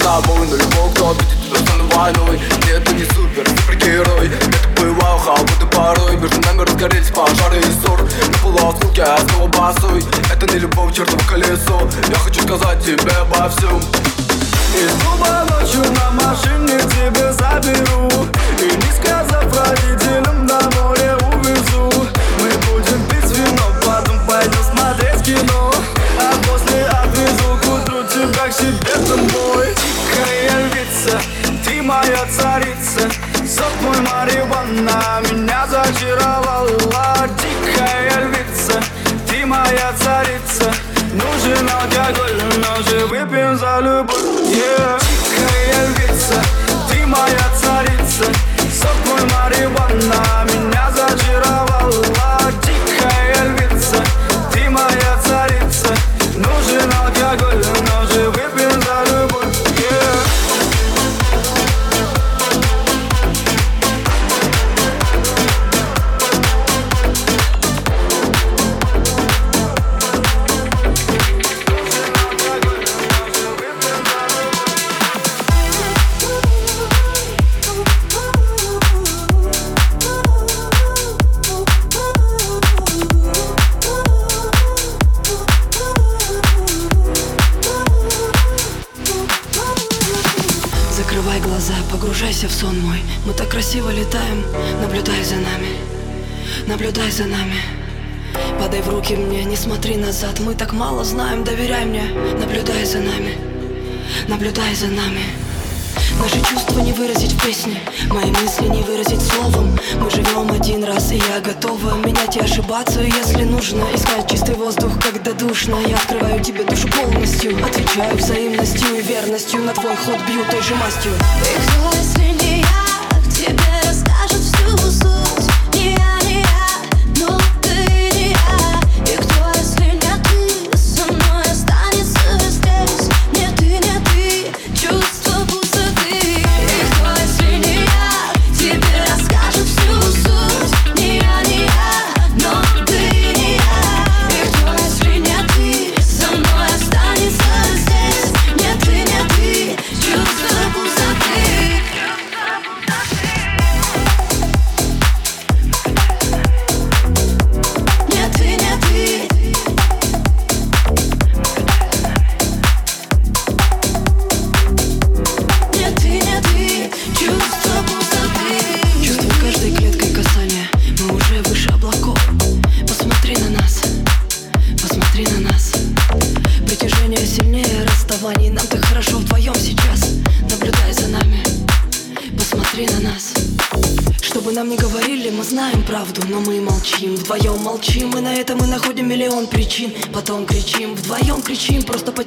домой Но любого, кто обидит тебя стану войной Нет, ты не супер, супергерой Я так бывал, холодный порой. Между нами разгорелись пожары и ссор. На полуосколке, а снова босой Это не любовь, чертово колесо. Я хочу сказать тебе обо всем. Из клуба ночью на машине тебе заберу. И не сказав родителям на море увезу. Мы будем пить вино, потом пойдем смотреть кино. А после отвезу к утру тебя к себе домой моя царица. Сок мой марихуана меня зачаровала Дикая львица, ты моя царица Нужен алкоголь, но же выпьем за любовь мой Мы так красиво летаем, наблюдай за нами. Наблюдай за нами. Подай в руки мне, не смотри назад. Мы так мало знаем, доверяй мне. Наблюдай за нами. Наблюдай за нами. Наши чувства не выразить в песне. Мои мысли не выразить словом. Мы живем один раз, и я готова Менять и ошибаться, если нужно. Искать чистый воздух, когда душно. Я открываю тебе душу полностью. Отвечаю взаимностью и верностью. На твой ход бью той же мастью. И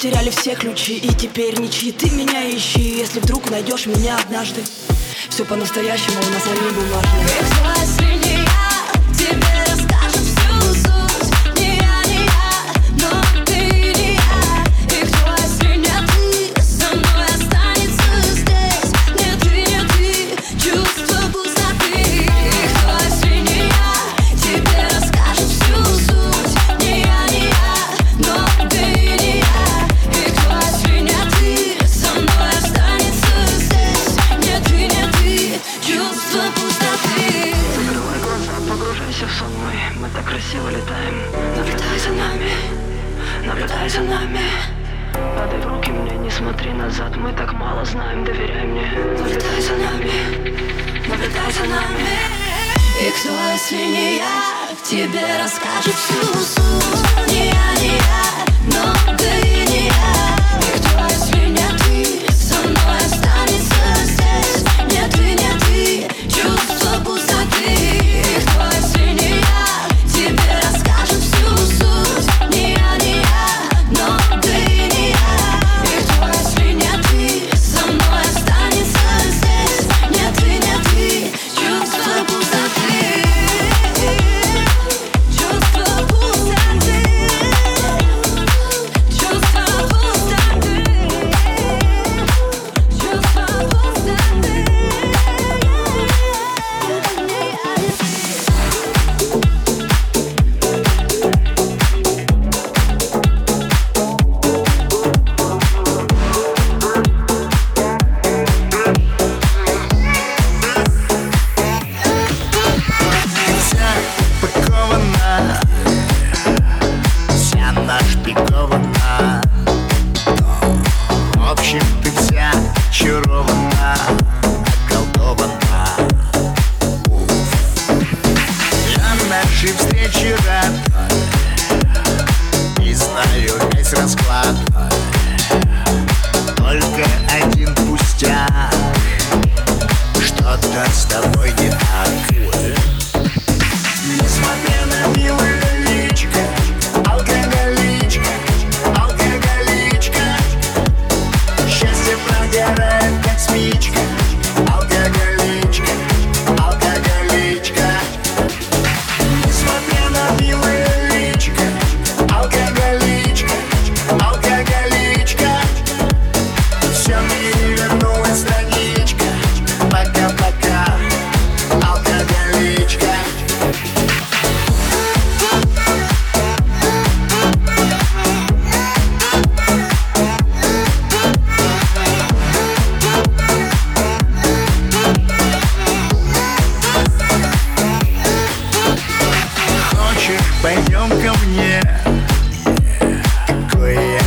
потеряли все ключи И теперь ничьи. Ты меня ищи, если вдруг найдешь меня однажды. Все по-настоящему у нас они бумажные пустоты Закрывай глаза, погружайся в сон мой. Мы так красиво летаем. Наблюдай за нами. Наблюдай за нами. Подай в руки мне, не смотри назад. Мы так мало знаем, доверяй мне. Наблюдай за нами. Наблюдай за нами. И кто, если не я, тебе расскажет всю суть. Не я, не я, но пойдем ко мне. Какой я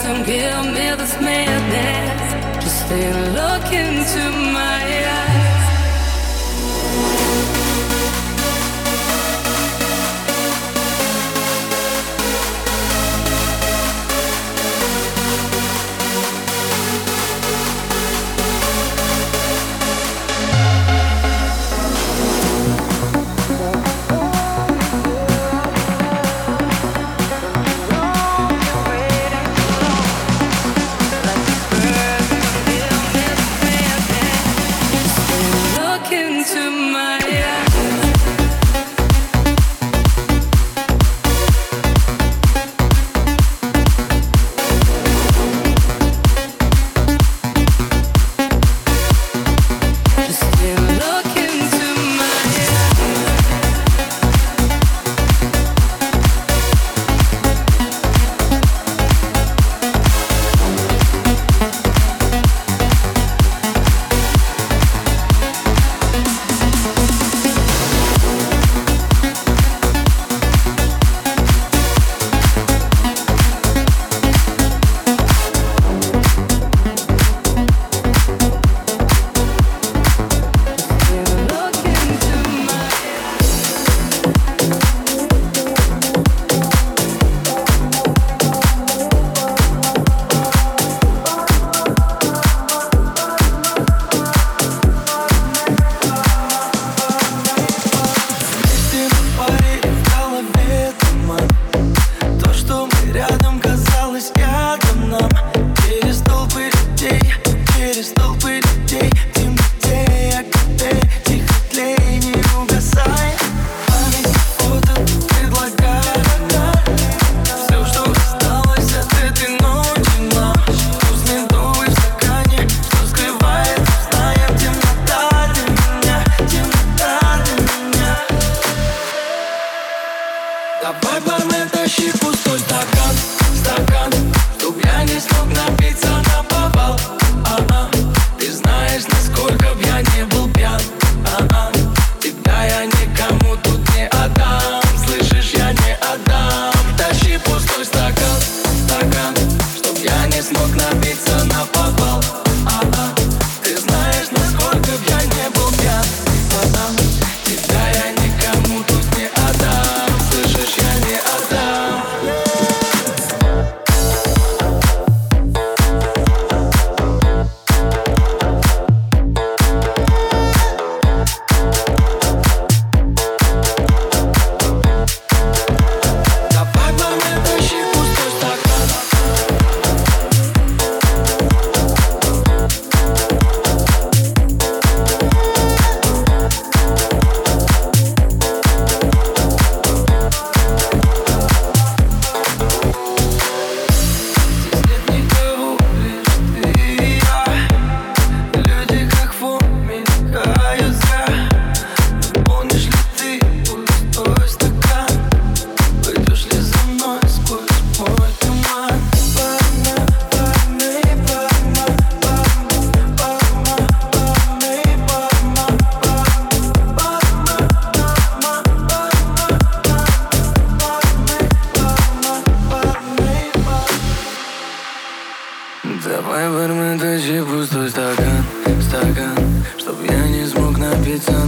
Тебя я никому тут не отдам Слышишь,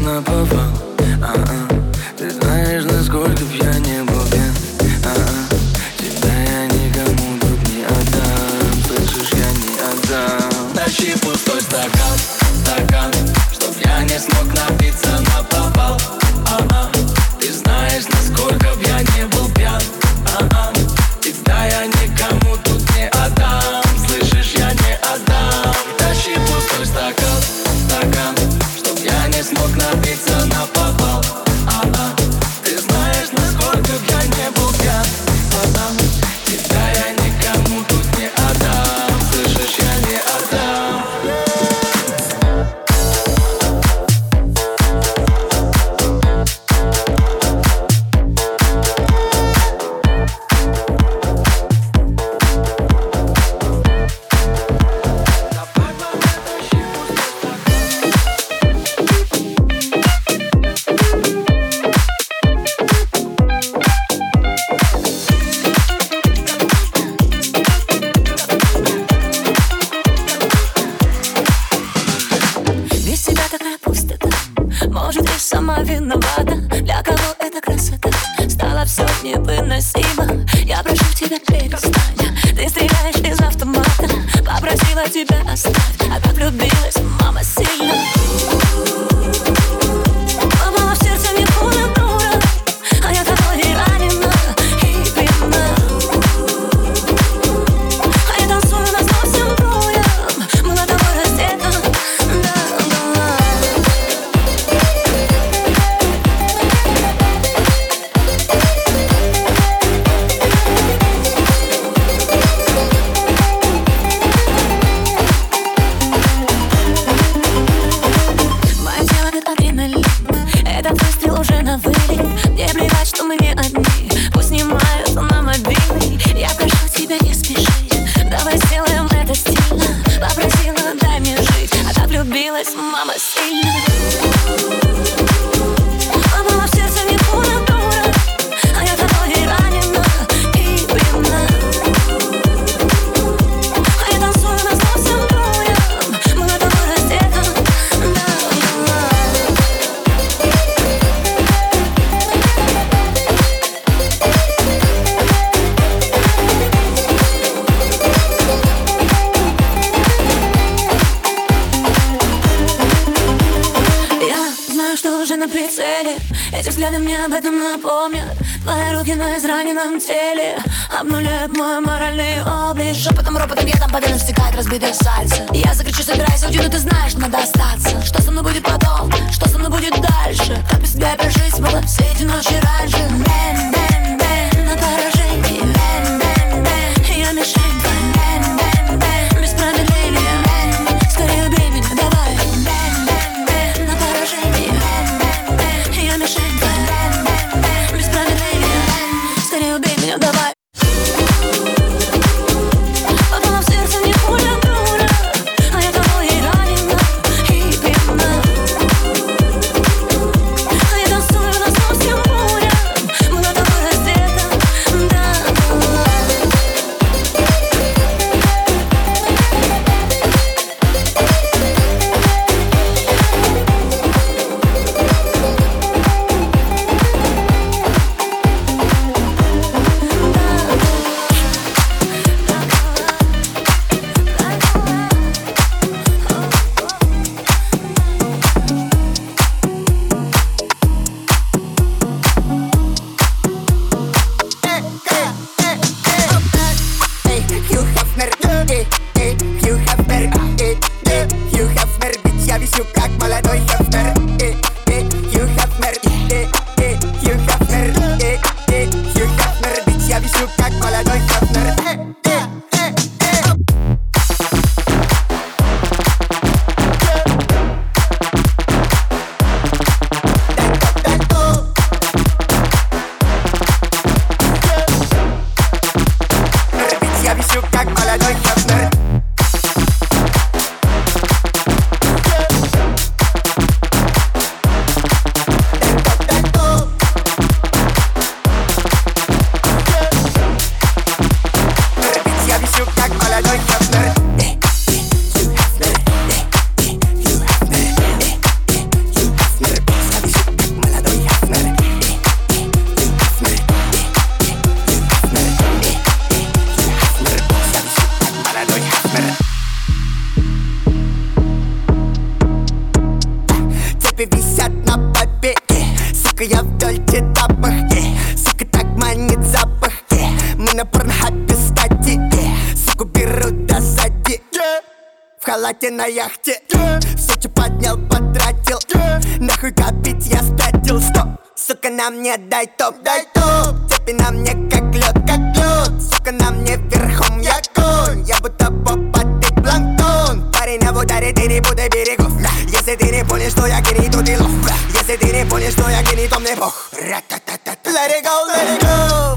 я не Может, я сама виновата? Для кого эта красота? Стала все невыносимо. Я прошу тебя, перестань. Ты стреляешь из автомата. Попросила тебя оставь. А влюбилась мама сильно. Эти взгляды мне об этом напомнят. Твои руки на израненном теле Обнуляют мой моральный облик. Шепотом, ропотом, ядом по венам стекает разбитое сердце. Я закричу, собирайся уйти, но ты знаешь, надо остаться. Что со мной будет потом, что со мной будет дальше? Как без тебя прожить смогла все эти ночи раньше? Bang, bang, bang, на поражение. Bang, bang, bang, я мишень халате на яхте. Что поднял, потратил. Нахуй копить я стратил. Стоп, сука, на мне дай топ, дай топ. Цепи на мне как лед, как лед. Сука, на мне верхом я конь. Я будто попа, ты планктон. Парень на ударе, ты не буду берегов. Если ты не понял, что я гений, то ты лох. Если ты не понял, что я гений, то мне бог. Let it go, let it go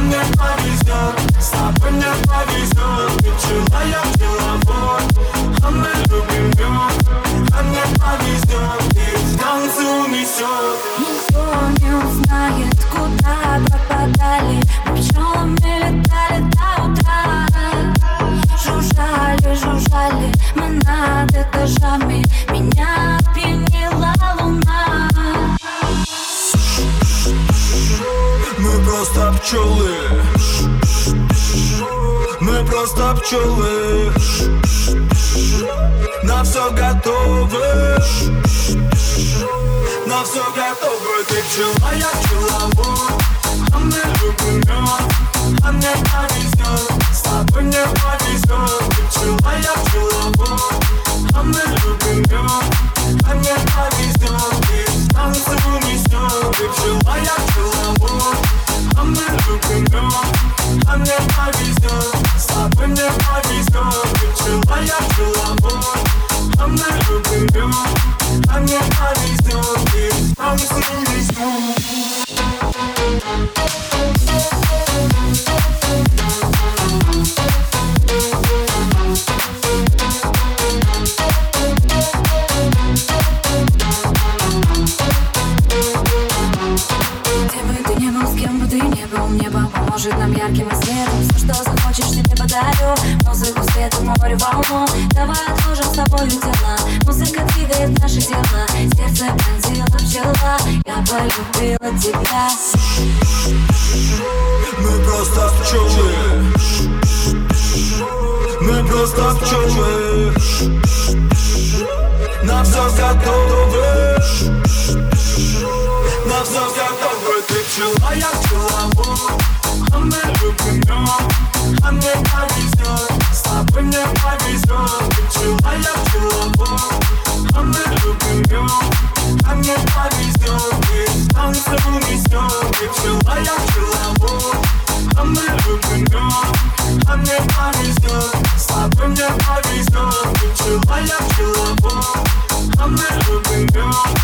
мне повезет, с тобой мне повезет Ведь чудо я деловой, а мы любим лед А мне повезет, и в танце унесет Никто не узнает, куда пропадали Мы пчелами летали до утра Жужжали, жужжали, мы над этажами. Меня опьянили просто пчоли Мы просто пчелы. На все готовы. На все готовы. Ты пчела, я пчеловод. А мне любви любимый А мне повезет С тобой мне повезет Ты пчела, я пчеловод. А мне любви любимый А мне повезет Ты танцы унесет Ты пчела, я пчеловод вдруг умрем А мне повезет, с тобой мне повезет Ты пчела, я пчеловод А любила тебя. Мы просто пчелы, Мы просто пчелы, На все готовы. На все готовы. Ты пчела, я пчела do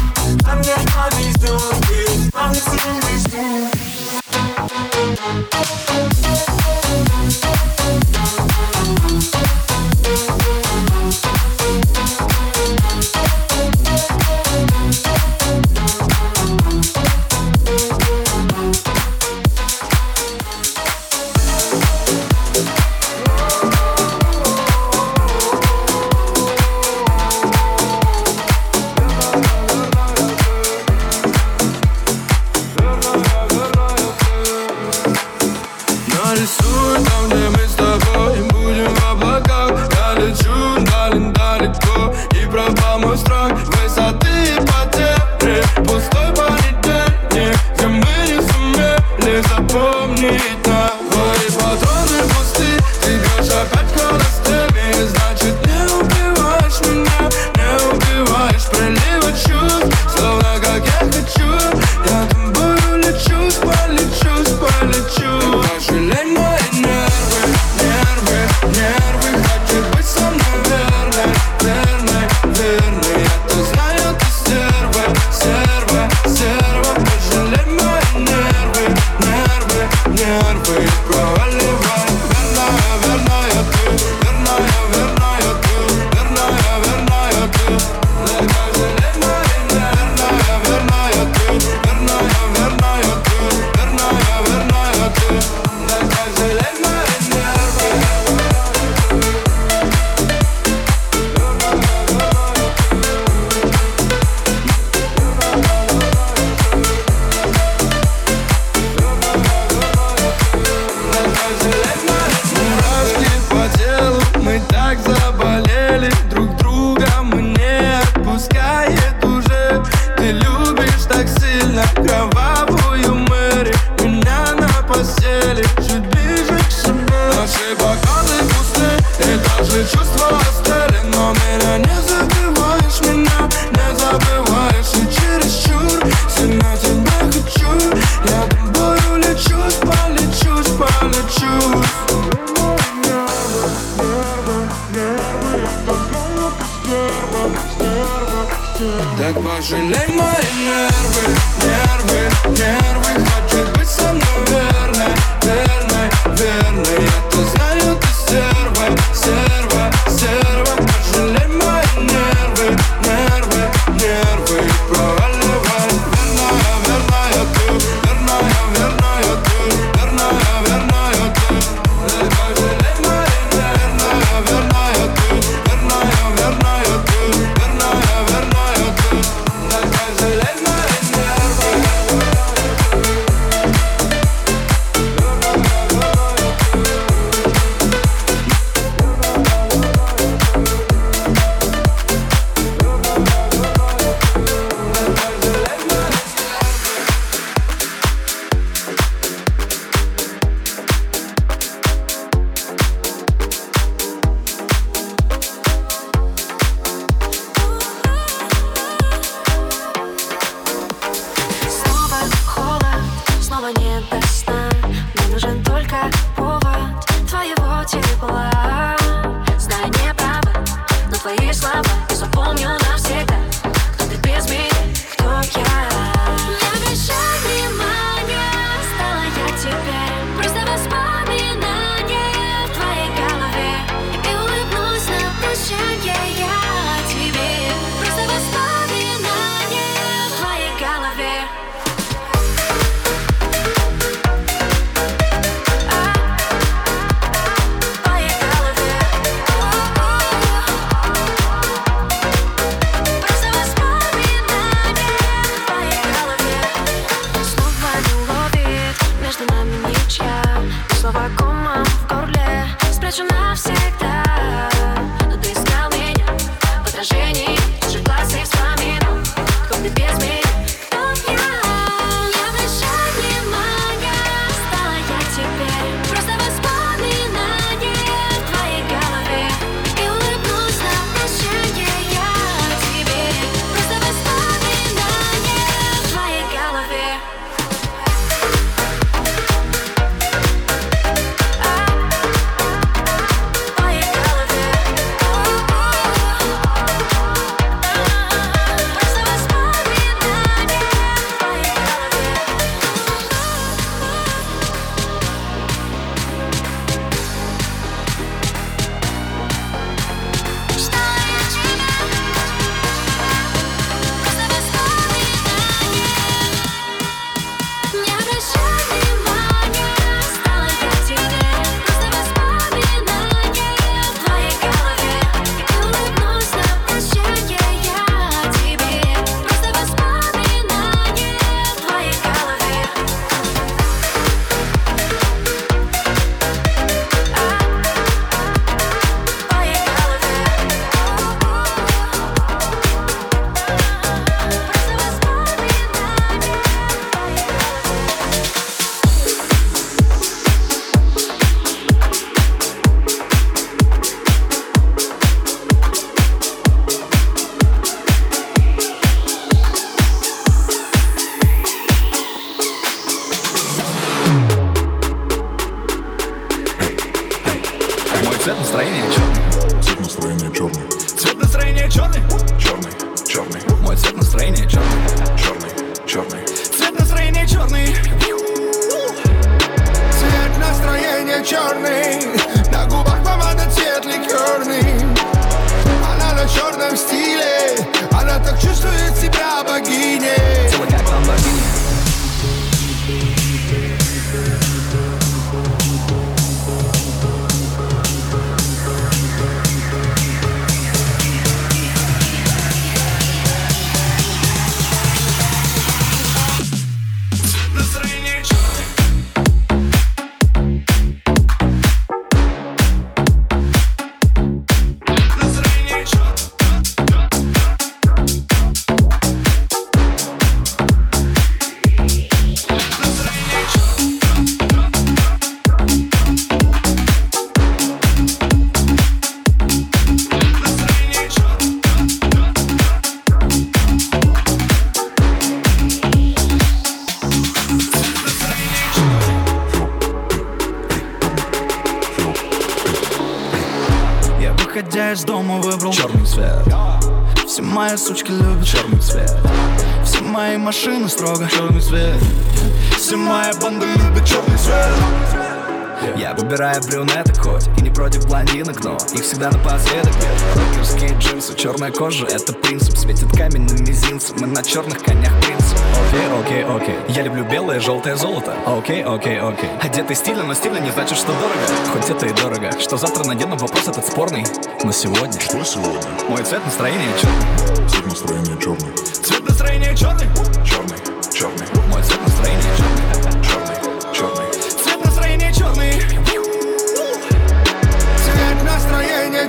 я выбираю брюнеток хоть и не против блондинок, но их всегда напоследок. Бьет Рокерские джинсы, черная кожа, это принцип. Светит камень на мизинце, мы на черных конях принцип. Окей, окей, окей, я люблю белое, желтое золото. Окей, окей, окей. Одетый стильно, но стильно не значит, что дорого. Хоть это и дорого Что завтра надену, вопрос этот спорный. Но сегодня Что сегодня? мой цвет настроения черный Цвет настроения черный. Цвет настроения черный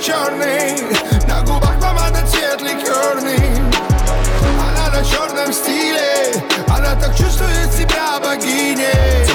черный. На губах помада цвет ликерный. Она на черном стиле. Она так чувствует себя богиней.